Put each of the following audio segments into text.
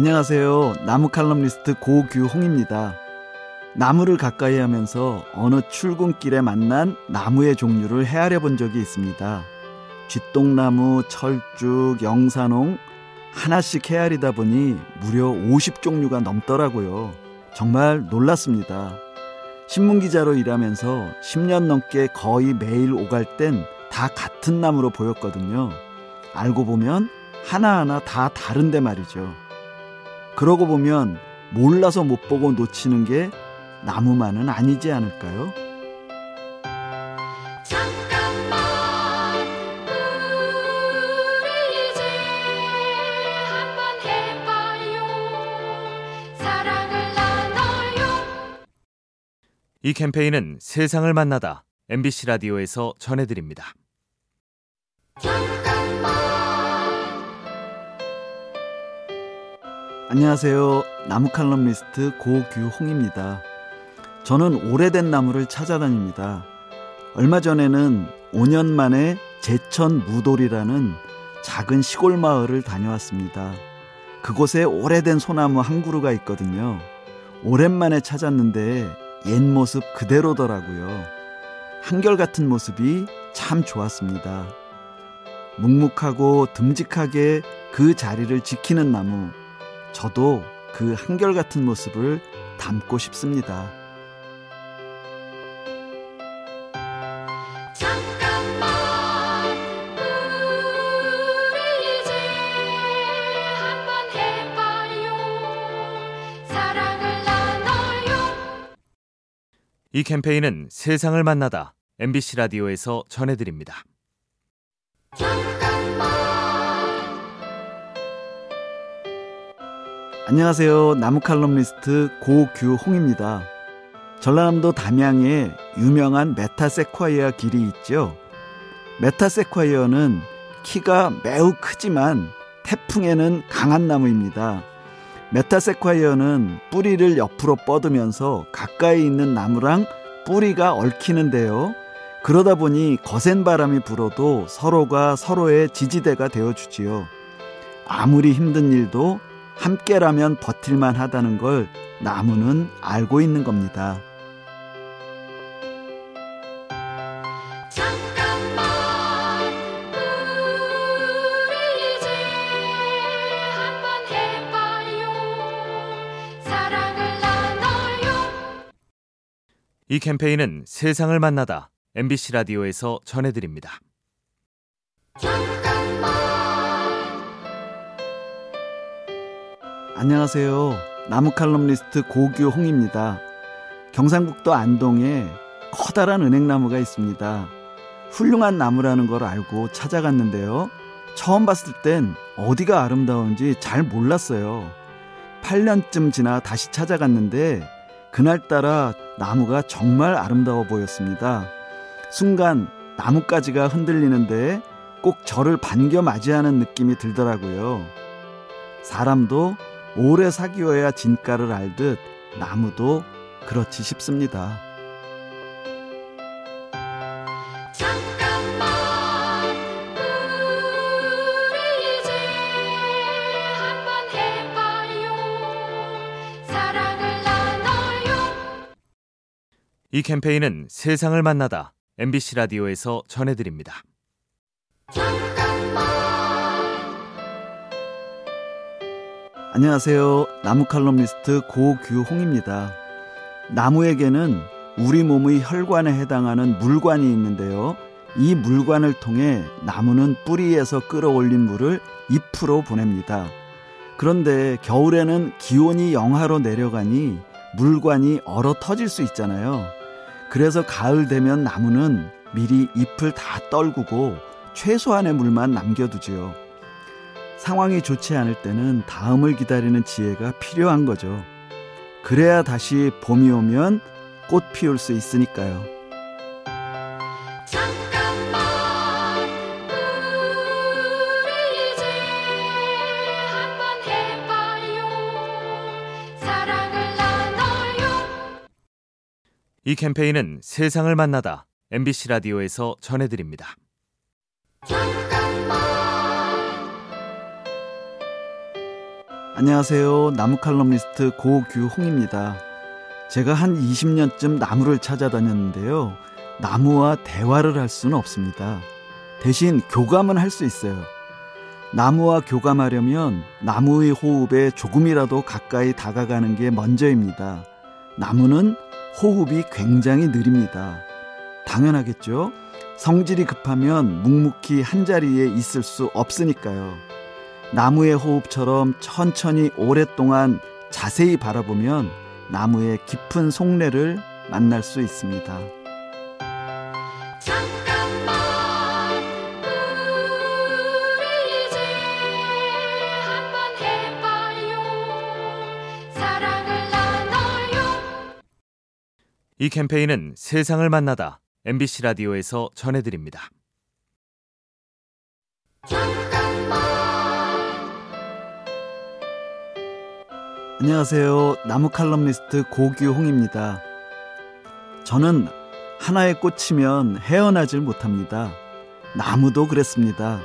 안녕하세요. 나무 칼럼니스트 고규홍입니다. 나무를 가까이 하면서 어느 출근길에 만난 나무의 종류를 헤아려 본 적이 있습니다. 쥐똥나무, 철쭉, 영산홍 하나씩 헤아리다 보니 무려 50종류가 넘더라고요. 정말 놀랐습니다. 신문기자로 일하면서 10년 넘게 거의 매일 오갈 땐 다 같은 나무로 보였거든요. 알고 보면 하나하나 다 다른데 말이죠. 그러고 보면 몰라서 못 보고 놓치는 게 나무만은 아니지 않을까요? 이 캠페인은 세상을 만나다 MBC 라디오에서 전해드립니다. 안녕하세요. 나무 칼럼니스트 고규홍입니다. 저는 오래된 나무를 찾아다닙니다. 얼마 전에는 5년 만에 제천 무돌이라는 작은 시골 마을을 다녀왔습니다. 그곳에 오래된 소나무 한 그루가 있거든요. 오랜만에 찾았는데 옛 모습 그대로더라고요. 한결같은 모습이 참 좋았습니다. 묵묵하고 듬직하게 그 자리를 지키는 나무. 저도 그 한결같은 모습을 담고 싶습니다. 잠깐만 우리 이제 한번 해봐요 사랑을 나눠요 이 캠페인은 세상을 만나다 MBC 라디오에서 전해드립니다. 안녕하세요. 나무 칼럼니스트 고규홍입니다. 전라남도 담양에 유명한 메타세콰이어 길이 있죠. 메타세콰이어는 키가 매우 크지만 태풍에는 강한 나무입니다. 메타세콰이어는 뿌리를 옆으로 뻗으면서 가까이 있는 나무랑 뿌리가 얽히는데요. 그러다 보니 거센 바람이 불어도 서로가 서로의 지지대가 되어주지요. 아무리 힘든 일도 함께라면 버틸만 하다는 걸 나무는 알고 있는 겁니다. 잠깐만 우리 이제 한번 해봐요 사랑을 나눠요 이 캠페인은 세상을 만나다 MBC 라디오에서 전해드립니다. 안녕하세요. 나무 칼럼니스트 고규홍입니다. 경상북도 안동에 커다란 은행나무가 있습니다. 훌륭한 나무라는 걸 알고 찾아갔는데요. 처음 봤을 땐 어디가 아름다운지 잘 몰랐어요. 8년쯤 지나 다시 찾아갔는데 그날따라 나무가 정말 아름다워 보였습니다. 순간 나뭇가지가 흔들리는데 꼭 저를 반겨 맞이하는 느낌이 들더라고요. 사람도 오래 사귀어야 진가를 알듯 나무도 그렇지 싶습니다. 잠깐만 우리 이제 한번 해봐요 사랑을 나눠요 이 캠페인은 세상을 만나다 MBC 라디오에서 전해드립니다. 잠깐만 안녕하세요. 나무 칼럼니스트 고규홍입니다. 나무에게는 우리 몸의 혈관에 해당하는 물관이 있는데요. 이 물관을 통해 나무는 뿌리에서 끌어올린 물을 잎으로 보냅니다. 그런데 겨울에는 기온이 영하로 내려가니 물관이 얼어 터질 수 있잖아요. 그래서 가을 되면 나무는 미리 잎을 다 떨구고 최소한의 물만 남겨두지요. 상황이 좋지 않을 때는 다음을 기다리는 지혜가 필요한 거죠. 그래야 다시 봄이 오면 꽃 피울 수 있으니까요. 잠깐만 우리 이제 한번 해봐요 사랑을 나눠요 이 캠페인은 세상을 만나다 MBC 라디오에서 전해드립니다. 잠 안녕하세요. 나무 칼럼니스트 고규홍입니다. 제가 한 20년쯤 나무를 찾아다녔는데요. 나무와 대화를 할 수는 없습니다. 대신 교감은 할 수 있어요. 나무와 교감하려면 나무의 호흡에 조금이라도 가까이 다가가는 게 먼저입니다. 나무는 호흡이 굉장히 느립니다. 당연하겠죠? 성질이 급하면 묵묵히 한 자리에 있을 수 없으니까요. 나무의 호흡처럼 천천히 오랫동안 자세히 바라보면 나무의 깊은 속내를 만날 수 있습니다. 잠깐만 우리 이제 한번 해봐요 사랑을 나눠요 이 캠페인은 세상을 만나다 MBC 라디오에서 전해드립니다. 안녕하세요. 나무 칼럼니스트 고규홍입니다. 저는 하나에 꽂히면 헤어나질 못합니다. 나무도 그랬습니다.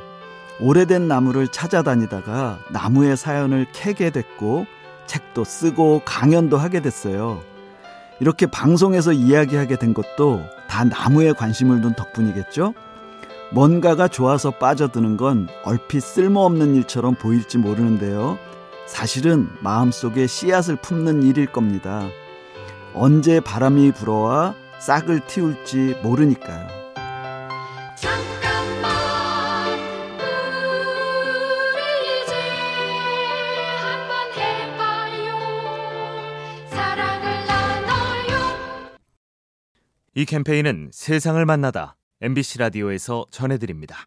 오래된 나무를 찾아다니다가 나무의 사연을 캐게 됐고 책도 쓰고 강연도 하게 됐어요. 이렇게 방송에서 이야기하게 된 것도 다 나무에 관심을 둔 덕분이겠죠? 뭔가가 좋아서 빠져드는 건 얼핏 쓸모없는 일처럼 보일지 모르는데요. 사실은 마음속에 씨앗을 품는 일일 겁니다. 언제 바람이 불어와 싹을 틔울지 모르니까요. 잠깐만 우리 이제 한번 해봐요 사랑을 나눠요 이 캠페인은 세상을 만나다 MBC 라디오에서 전해드립니다.